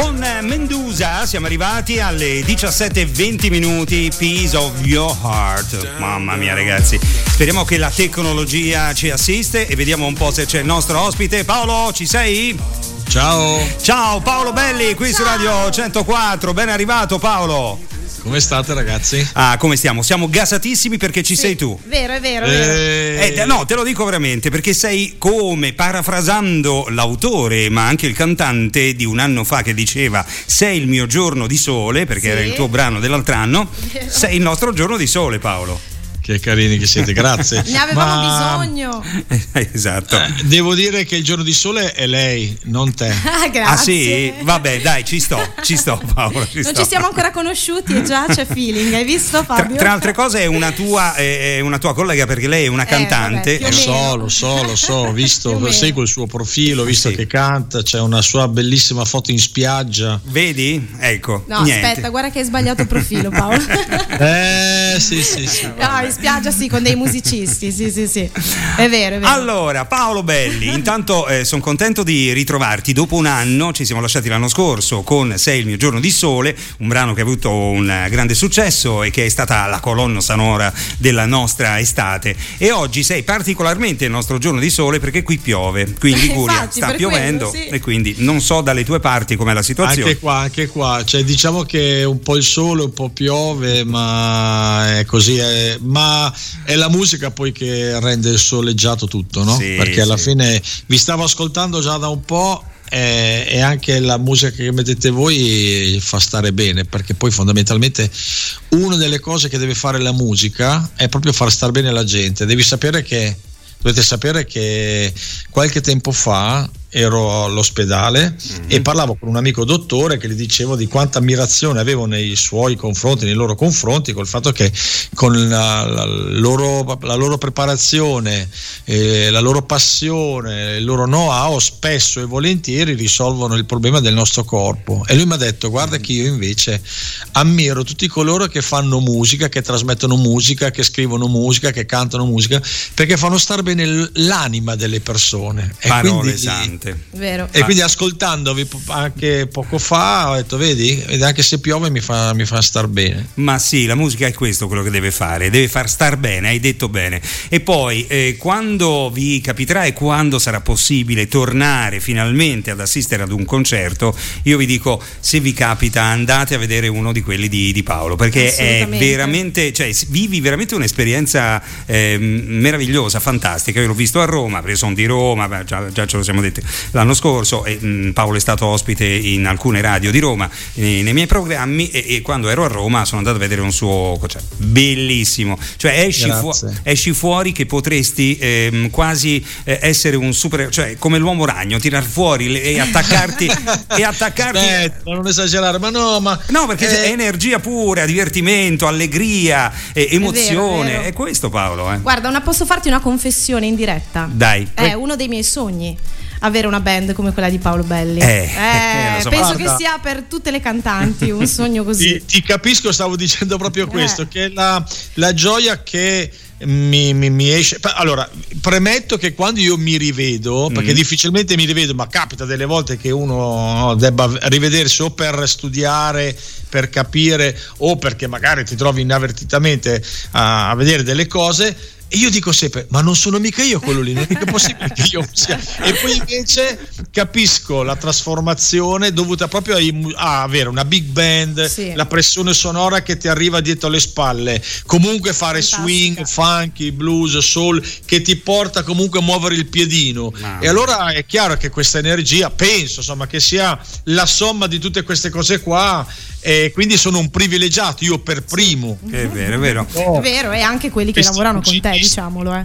Con Mendusa siamo arrivati alle 17.20 minuti, Peace of Your Heart. Mamma mia ragazzi, speriamo che la tecnologia ci assiste e vediamo un po' se c'è il nostro ospite. Paolo, ci sei? Ciao. Ciao Paolo Belli, qui Ciao. su Radio 104, ben arrivato Paolo. Come state ragazzi? Ah, come stiamo? Siamo gasatissimi perché ci sì, sei tu. Vero, è vero, è vero. Eh... Eh, no, te lo dico veramente perché sei come parafrasando l'autore, ma anche il cantante di un anno fa che diceva sei il mio giorno di sole, perché sì. era il tuo brano dell'altro anno, sei il nostro giorno di sole Paolo. Che carini che siete, grazie. ne avevamo Ma... bisogno. esatto. Eh, devo dire che il giorno di sole è lei, non te. Ah, grazie. Ah sì? Vabbè, dai, ci sto, ci sto Paolo. Ci non sto. ci siamo ancora conosciuti e già c'è feeling, hai visto Fabio? Tra, tra altre cose è una, tua, è una tua collega perché lei è una cantante. Eh, vabbè, lo so, lo so, lo so, ho visto, seguo il suo profilo, ho visto sì. che canta, c'è una sua bellissima foto in spiaggia. Vedi? Ecco. No, niente. aspetta, guarda che hai sbagliato profilo Paolo. eh, sì, sì, sì. No, spiaggia sì, con dei musicisti, sì, sì, sì. È vero, è vero. Allora, Paolo Belli, intanto eh, sono contento di ritrovarti. Dopo un anno, ci siamo lasciati l'anno scorso con Sei il mio giorno di sole, un brano che ha avuto un grande successo e che è stata la colonna sonora della nostra estate. E oggi sei particolarmente il nostro giorno di sole perché qui piove, qui in Liguria Infatti, sta piovendo quello, sì. e quindi non so dalle tue parti com'è la situazione. Anche qua, anche qua, cioè, diciamo che un po' il sole, un po' piove, ma è così. È, ma è la musica poi che rende soleggiato tutto, no? Sì, Perché alla sì. fine vi stavo ascoltando già da un po' e, e, anche la musica che mettete voi fa stare bene perché poi fondamentalmente una delle cose che deve fare la musica è proprio far stare bene la gente devi sapere che dovete sapere che qualche tempo fa ero all'ospedale mm-hmm. e parlavo con un amico dottore che gli dicevo di quanta ammirazione avevo nei suoi confronti, nei loro confronti, col fatto che con la, la, loro, la loro, preparazione, eh, la loro passione, il loro know-how spesso e volentieri risolvono il problema del nostro corpo. E lui mi ha detto: Guarda, che io invece ammiro tutti coloro che fanno musica, che trasmettono musica, che scrivono musica, che cantano musica, perché fanno star bene l'anima delle persone. Parole quindi, sante veramente. Vero. E quindi ascoltandovi anche poco fa ho detto, vedi, anche se piove mi fa, mi fa star bene. Ma sì, la musica è questo quello che deve fare, deve far star bene, hai detto bene. E poi eh, quando vi capiterà e quando sarà possibile tornare finalmente ad assistere ad un concerto, io vi dico, se vi capita andate a vedere uno di quelli di, di Paolo, perché è veramente, cioè vivi veramente un'esperienza eh, meravigliosa, fantastica. Io l'ho visto a Roma, perché sono di Roma, già, già ce lo siamo detti l'anno scorso e mh, mm, Paolo è stato ospite in alcune radio di Roma nei, nei miei programmi e, e, quando ero a Roma sono andato a vedere un suo cioè, bellissimo. Cioè esci, fu- esci, fuori che potresti ehm, quasi eh, essere un super cioè come l'uomo ragno tirar fuori le, e attaccarti e attaccarti Aspetta, non esagerare ma no ma no perché eh... è energia pura divertimento allegria eh, emozione. è, vero, è, vero. è, questo Paolo eh. guarda una, posso farti una confessione in diretta? Dai è uno dei miei sogni avere una band come quella di Paolo Belli. Eh, eh, so, penso guarda. che sia per tutte le cantanti un sogno così. Ti, ti capisco, stavo dicendo proprio eh. questo, eh. che la, la gioia che mi, mi, mi, esce. Allora, premetto che quando io mi rivedo, perché mm. difficilmente mi rivedo, ma capita delle volte che uno debba rivedersi o per studiare, per capire, o perché magari ti trovi inavvertitamente a, a vedere delle cose e io dico sempre, ma non sono mica io quello lì, non è mica possibile che io sia. E poi invece capisco la trasformazione dovuta proprio a, a avere una big band, sì. la pressione sonora che ti arriva dietro le spalle, comunque fare Fantastica. swing, funky, blues, soul, che ti porta comunque a muovere il piedino. No. E allora è chiaro che questa energia, penso insomma, che sia la somma di tutte queste cose qua e quindi sono un privilegiato io per primo. È vero, è vero. Oh. È vero, e anche quelli che lavorano con te, diciamolo. Eh.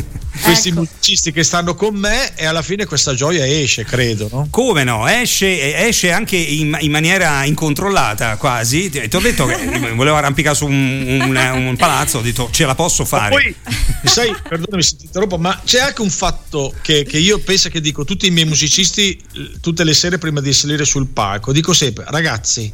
Questi ecco. musicisti che stanno con me e alla fine questa gioia esce, credo. No? Come no? Esce, esce anche in, in, maniera incontrollata quasi. Ti, ti ho detto che volevo arrampicare su un, un, un, palazzo, ho detto ce la posso fare. Ma poi, sai, perdonami se ti interrompo, ma c'è anche un fatto che, che io penso che dico tutti i miei musicisti tutte le sere prima di salire sul palco. Dico sempre, ragazzi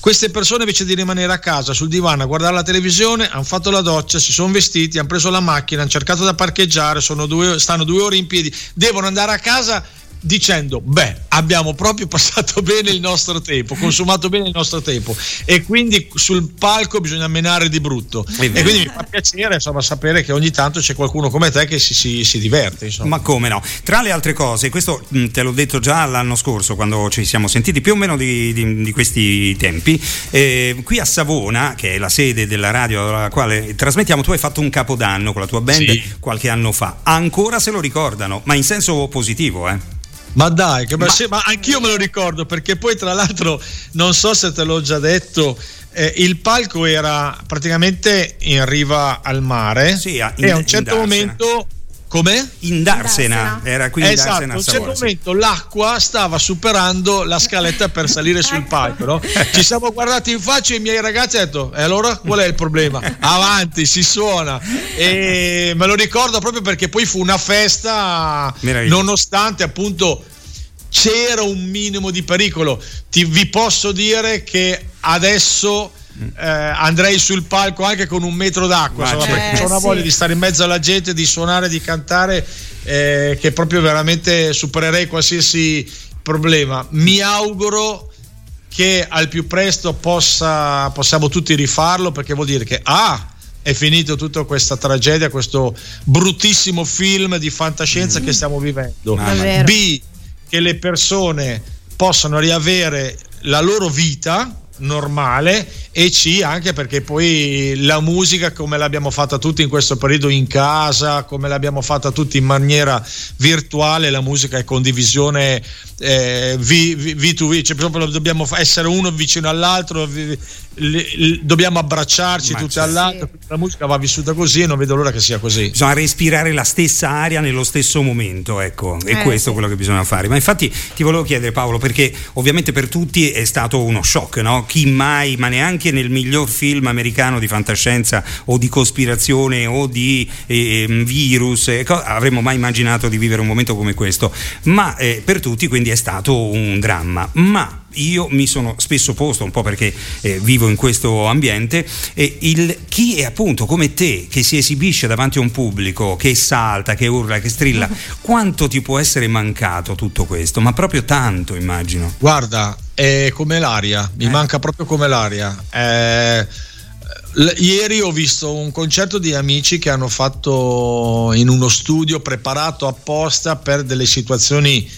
queste persone invece di rimanere a casa sul divano a guardare la televisione hanno fatto la doccia, si sono vestiti, hanno preso la macchina, hanno cercato da parcheggiare, due, stanno due ore in piedi, devono andare a casa dicendo beh abbiamo proprio passato bene il nostro tempo consumato bene il nostro tempo e quindi sul palco bisogna menare di brutto. E quindi mi fa piacere insomma sapere che ogni tanto c'è qualcuno come te che si, si, si diverte insomma. ma come no? Tra le altre cose questo te l'ho detto già l'anno scorso quando ci siamo sentiti più o meno di, di, di questi tempi eh, qui a Savona che è la sede della radio alla quale trasmettiamo tu hai fatto un capodanno con la tua band sì. qualche anno fa. Ancora se lo ricordano ma in senso positivo eh ma dai, che ma, ma anch'io me lo ricordo perché poi tra l'altro non so se te l'ho già detto, eh, il palco era praticamente in riva al mare sì, in, e a un certo momento come? In Darsena, era qui in esatto, Darsena. a un certo momento l'acqua stava superando la scaletta per salire sul palco. No? Ci siamo guardati in faccia e i miei ragazzi hanno detto: E allora qual è il problema? Avanti, si suona. E me lo ricordo proprio perché poi fu una festa, nonostante appunto c'era un minimo di pericolo. Ti, vi posso dire che adesso eh, andrei sul palco anche con un metro d'acqua, insomma, certo. perché ho una voglia di stare in mezzo alla gente, di suonare, di cantare, eh, che proprio veramente supererei qualsiasi problema. Mi auguro che al più presto possa, possiamo tutti rifarlo perché vuol dire che ah, è finito tutta questa tragedia, questo bruttissimo film di fantascienza mm. che stiamo vivendo. B, che le persone possano riavere la loro vita normale e C anche perché poi la musica come l'abbiamo fatta tutti in questo periodo in casa, come l'abbiamo fatta tutti in maniera virtuale, la musica è condivisione eh, V2V, cioè proprio dobbiamo essere uno vicino all'altro, vi, li, dobbiamo abbracciarci Ma tutti all'altro, la musica va vissuta così e non vedo l'ora che sia così. Bisogna respirare la stessa aria nello stesso momento, ecco, è eh, questo sì. quello che bisogna fare. Ma infatti ti volevo chiedere Paolo, perché ovviamente per tutti è stato uno shock, no? Chi mai, ma neanche nel miglior film americano di fantascienza o di cospirazione o di eh, virus, eh, avremmo mai immaginato di vivere un momento come questo, ma eh, per tutti quindi è stato un dramma. Ma io mi sono spesso posto, un po' perché eh, vivo in questo ambiente, eh, il, chi è appunto come te che si esibisce davanti a un pubblico, che salta, che urla, che strilla, quanto ti può essere mancato tutto questo? Ma proprio tanto, immagino. Guarda, è come l'aria, mi eh. manca proprio come l'aria. Eh, ieri ho visto un concerto di amici che hanno fatto in uno studio preparato apposta per delle situazioni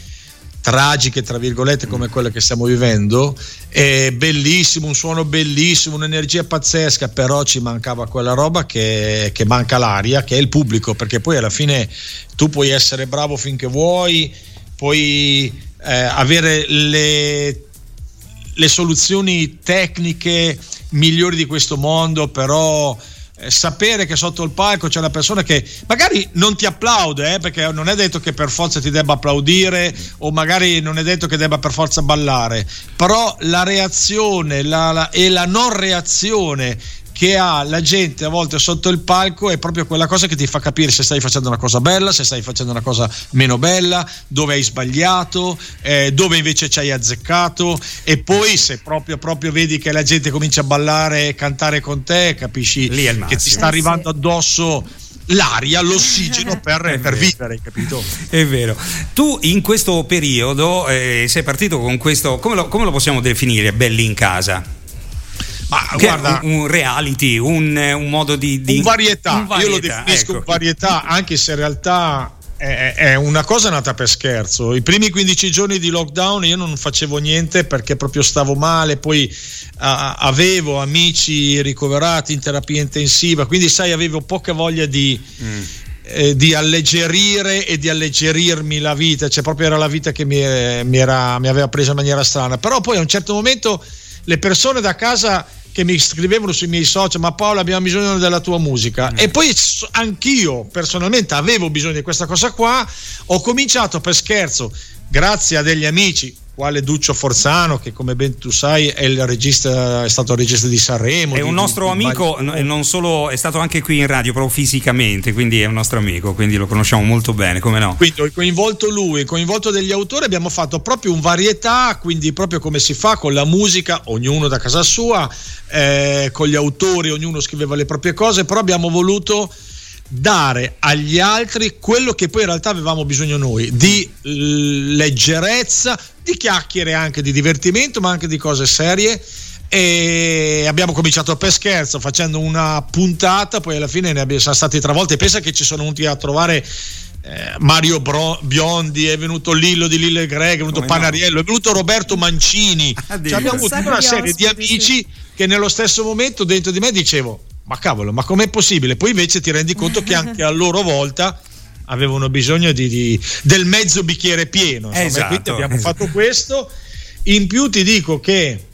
tragiche, tra virgolette, come quelle che stiamo vivendo. È bellissimo, un suono bellissimo, un'energia pazzesca, però ci mancava quella roba che, che manca l'aria, che è il pubblico, perché poi alla fine tu puoi essere bravo finché vuoi, puoi eh, avere le, le soluzioni tecniche migliori di questo mondo, però eh, sapere che sotto il palco c'è una persona che magari non ti applaude, eh, perché non è detto che per forza ti debba applaudire o magari non è detto che debba per forza ballare, però la reazione la, la, e la non reazione che ha la gente a volte sotto il palco è proprio quella cosa che ti fa capire se stai facendo una cosa bella, se stai facendo una cosa meno bella, dove hai sbagliato, eh, dove invece ci hai azzeccato e poi se proprio, proprio vedi che la gente comincia a ballare e cantare con te, capisci che ti sta arrivando addosso l'aria, l'ossigeno per, per vivere, capito? È vero. Tu in questo periodo eh, sei partito con questo, come lo, come lo possiamo definire? Belli in casa? Ma guarda, un, un reality, un, un, modo di, di... Un varietà. Un varietà. Io lo definisco ecco. varietà, anche se in realtà è, una cosa nata per scherzo. I primi 15 giorni di lockdown io non facevo niente perché proprio stavo male, poi a, avevo amici ricoverati in terapia intensiva, quindi sai, avevo poca voglia di. Mm. Eh, di alleggerire e di alleggerirmi la vita, cioè proprio era la vita che mi, mi, era, mi aveva preso in maniera strana. Però poi a un certo momento le persone da casa che mi scrivevano sui miei social ma Paolo abbiamo bisogno della tua musica mm. e poi anch'io personalmente avevo bisogno di questa cosa qua ho cominciato per scherzo grazie a degli amici quale Duccio Forzano, che come ben tu sai è, il regista, è stato il regista di Sanremo. È un nostro di, amico, e non solo, è stato anche qui in radio, proprio fisicamente, quindi è un nostro amico, quindi lo conosciamo molto bene, come no? Quindi ho coinvolto lui, coinvolto degli autori, abbiamo fatto proprio un varietà, quindi proprio come si fa con la musica, ognuno da casa sua, eh, con gli autori, ognuno scriveva le proprie cose, però abbiamo voluto dare agli altri quello che poi in realtà avevamo bisogno noi, di leggerezza, di chiacchiere anche di divertimento, ma anche di cose serie. E abbiamo cominciato per scherzo facendo una puntata, poi alla fine ne siamo stati travolti. Pensa che ci sono venuti a trovare eh, Mario Bro- Biondi, è venuto Lillo di Lille Greg, è venuto Come Panariello, no? è venuto Roberto Mancini. Cioè, abbiamo avuto una serie di amici che nello stesso momento dentro di me dicevo ma cavolo, ma com'è possibile? Poi invece ti rendi conto che anche a loro volta avevano bisogno di, di, del mezzo bicchiere pieno. Esatto, quindi abbiamo esatto. fatto questo. In più ti dico che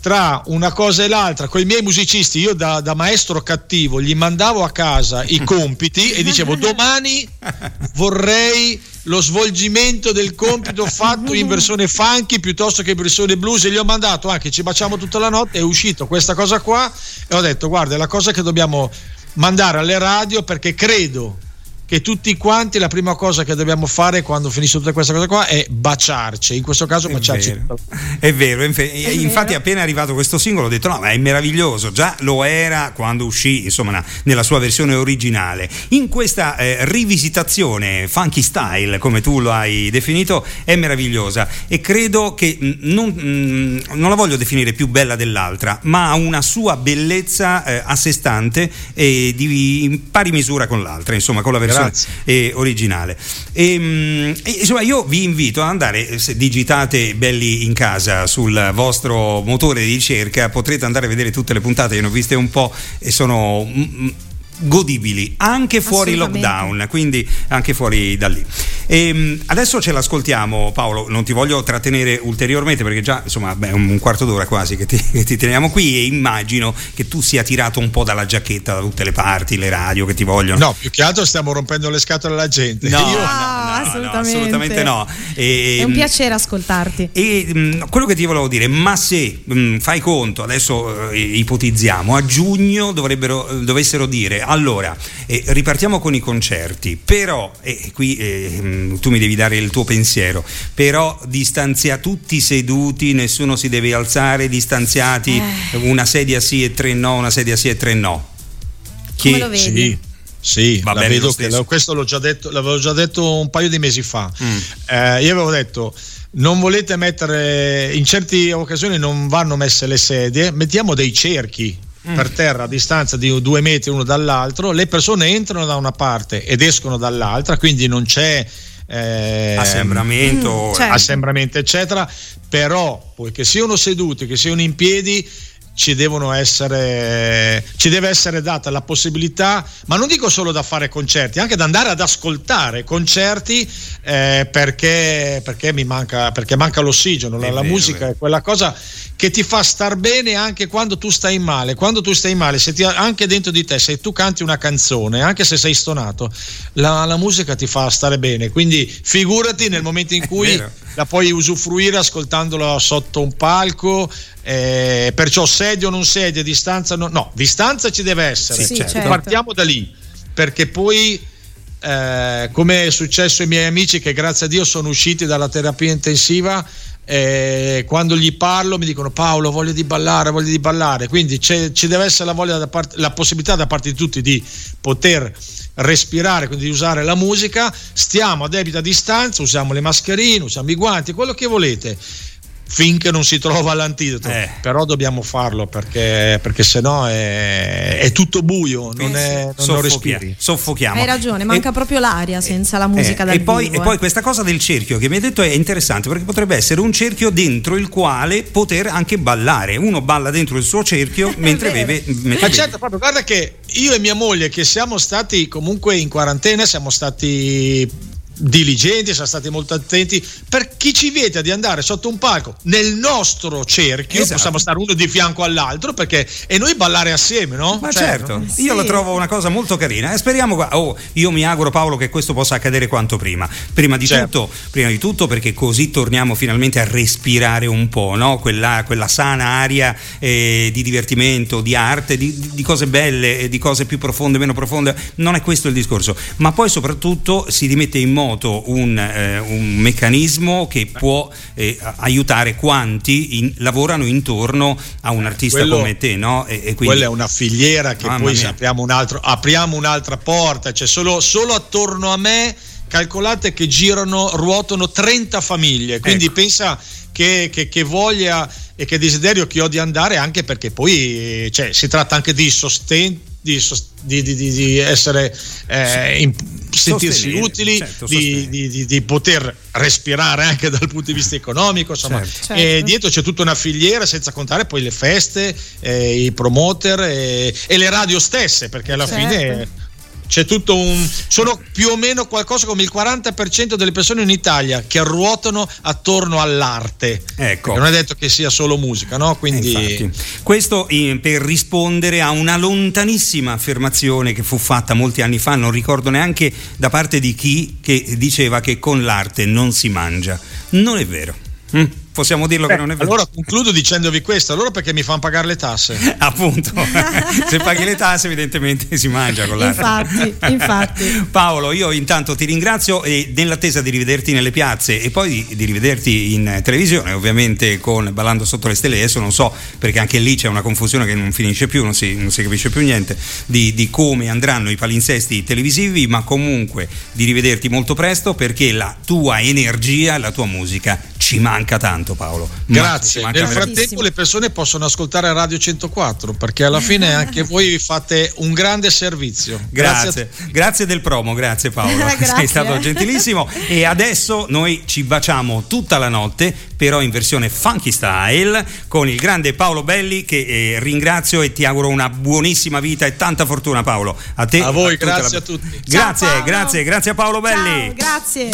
tra una cosa e l'altra, con i miei musicisti, io da, da, maestro cattivo gli mandavo a casa i compiti e dicevo domani vorrei lo svolgimento del compito fatto in versione funky piuttosto che in versione blues. E gli ho mandato anche ci baciamo tutta la notte, è uscito questa cosa qua e ho detto guarda è la cosa che dobbiamo mandare alle radio perché credo che tutti quanti la prima cosa che dobbiamo fare quando finisce tutta questa cosa qua è baciarci, in questo caso è baciarci. Vero. È vero, è infatti vero. appena arrivato questo singolo ho detto no ma è meraviglioso, già lo era quando uscì insomma nella sua versione originale. In questa eh, rivisitazione funky style come tu lo hai definito è meravigliosa e credo che non, non la voglio definire più bella dell'altra ma ha una sua bellezza eh, a sé stante e di in pari misura con l'altra, insomma con la versione versione originale. E, ehm, e, insomma, io vi invito ad andare, se digitate belli in casa sul vostro motore di ricerca, potrete andare a vedere tutte le puntate, io ne ho viste un po' e sono godibili anche fuori lockdown, quindi anche fuori da lì. E ehm, adesso ce l'ascoltiamo, Paolo. Non ti voglio trattenere ulteriormente perché già insomma beh, un quarto d'ora quasi che ti, che ti, teniamo qui e immagino che tu sia tirato un po' dalla giacchetta da tutte le parti, le radio che ti vogliono. No, più che altro stiamo rompendo le scatole alla gente. No, Io... no, no, assolutamente. no, assolutamente no. E, È un ehm, piacere ascoltarti. E mh, mm, quello che ti volevo dire, ma se mh, mm, fai conto, adesso eh, ipotizziamo, a giugno dovessero dire allora, eh, ripartiamo con i concerti, però, e eh, qui eh, tu mi devi dare il tuo pensiero, però distanzia tutti seduti, nessuno si deve alzare, distanziati, eh. una sedia sì e tre no, una sedia sì e tre no. Che, Come lo vedi? Sì. Sì, Va la vedo che, questo l'ho già detto, l'avevo già detto un paio di mesi fa. Mm. Eh, io avevo detto non volete mettere in certe occasioni non vanno messe le sedie mettiamo dei cerchi mm. per terra a distanza di due metri uno dall'altro, le persone entrano da una parte ed escono dall'altra, quindi non c'è eh, assembramento, mm, certo. assembramento, eccetera. Però, poiché siano seduti, che siano in piedi, ci, devono essere, ci deve essere data la possibilità, ma non dico solo da fare concerti, anche da andare ad ascoltare concerti eh, perché, perché, mi manca, perché manca l'ossigeno. La, la musica è quella cosa che ti fa star bene anche quando tu stai male. Quando tu stai male, se ti, anche dentro di te, se tu canti una canzone, anche se sei stonato, la, la musica ti fa stare bene. Quindi figurati nel momento in cui la puoi usufruire ascoltandola sotto un palco. Eh, perciò sedia o non sedia, distanza no, no, distanza ci deve essere. Sì, certo. certo. Partiamo da lì, perché poi eh, come è successo ai miei amici che grazie a Dio sono usciti dalla terapia intensiva, eh, quando gli parlo mi dicono Paolo voglio di ballare, voglio di ballare, quindi ci deve essere la, parte, la possibilità da parte di tutti di poter respirare, quindi di usare la musica, stiamo a debita distanza, usiamo le mascherine, usiamo i guanti, quello che volete finché non si trova l'antidoto. Eh. Però dobbiamo farlo perché, perché sennò è, è tutto buio, non, è, non, non respiri. Soffochiamo. Hai ragione, manca e, proprio l'aria senza la musica eh, dal e poi, vivo. E poi questa cosa del cerchio che mi hai detto è interessante perché potrebbe essere un cerchio dentro il quale poter anche ballare. Uno balla dentro il suo cerchio mentre beve. Ma certo, proprio guarda che io e mia moglie che siamo stati comunque in quarantena, siamo stati diligenti, siamo stati molto attenti. Per chi ci vieta di andare sotto un palco nel nostro cerchio, esatto. possiamo stare uno di fianco all'altro perché e noi ballare assieme, no? Ma certo, certo. io sì. lo trovo una cosa molto carina e speriamo, oh, io mi auguro Paolo che questo possa accadere quanto prima. Prima di, certo. tutto, prima di tutto perché così torniamo finalmente a respirare un po', no? quella, quella, sana aria eh, di divertimento, di arte, di, di cose belle, di cose più profonde, meno profonde. Non è questo il discorso, ma poi soprattutto si rimette in moto moto un, eh, un meccanismo che può eh, aiutare quanti in, lavorano intorno a un artista quello, come te, no? E, e quindi... Quella è una filiera che poi apriamo, un altro, apriamo, un'altra porta, cioè solo, solo attorno a me calcolate che girano, ruotano 30 famiglie, quindi ecco. pensa che, che, che, voglia e che desiderio che ho di andare, anche perché poi cioè, si tratta anche di sostegno. Di, di, di, di, essere eh, in, sentirsi utili, certo, di, poter respirare anche dal punto di vista economico. Insomma, certo. E dietro c'è tutta una filiera, senza contare poi le feste, eh, i promoter eh, e le radio stesse, perché alla certo. fine c'è tutto un. Sono più o meno qualcosa come il 40% delle persone in Italia che ruotano attorno all'arte. Ecco. Perché non è detto che sia solo musica, no? Quindi. Eh, questo per rispondere a una lontanissima affermazione che fu fatta molti anni fa, non ricordo neanche da parte di chi, che diceva che con l'arte non si mangia. Non è vero. Mm possiamo dirlo Beh, che non è vero. Allora concludo dicendovi questo, allora perché mi fanno pagare le tasse? Appunto, se paghi le tasse evidentemente si mangia con l'arte. Infatti, infatti. Paolo, io intanto ti ringrazio e nell'attesa di rivederti nelle piazze e poi di, di rivederti in televisione, ovviamente con Ballando sotto le stelle, adesso non so perché anche lì c'è una confusione che non finisce più, non si, non si capisce più niente di, di come andranno i palinsesti televisivi, ma comunque di rivederti molto presto perché la tua energia, la tua musica ci manca tanto Paolo. Grazie. Nel frattempo le persone possono ascoltare Radio 104 perché alla fine anche voi vi fate un grande servizio. Grazie. Grazie, grazie del promo, grazie Paolo. grazie. Sei stato gentilissimo e adesso noi ci baciamo tutta la notte però in versione funky style con il grande Paolo Belli che eh, ringrazio e ti auguro una buonissima vita e tanta fortuna Paolo. A te. A voi, a grazie la... a tutti. Grazie, Ciao, grazie, grazie a Paolo Belli. Ciao, grazie.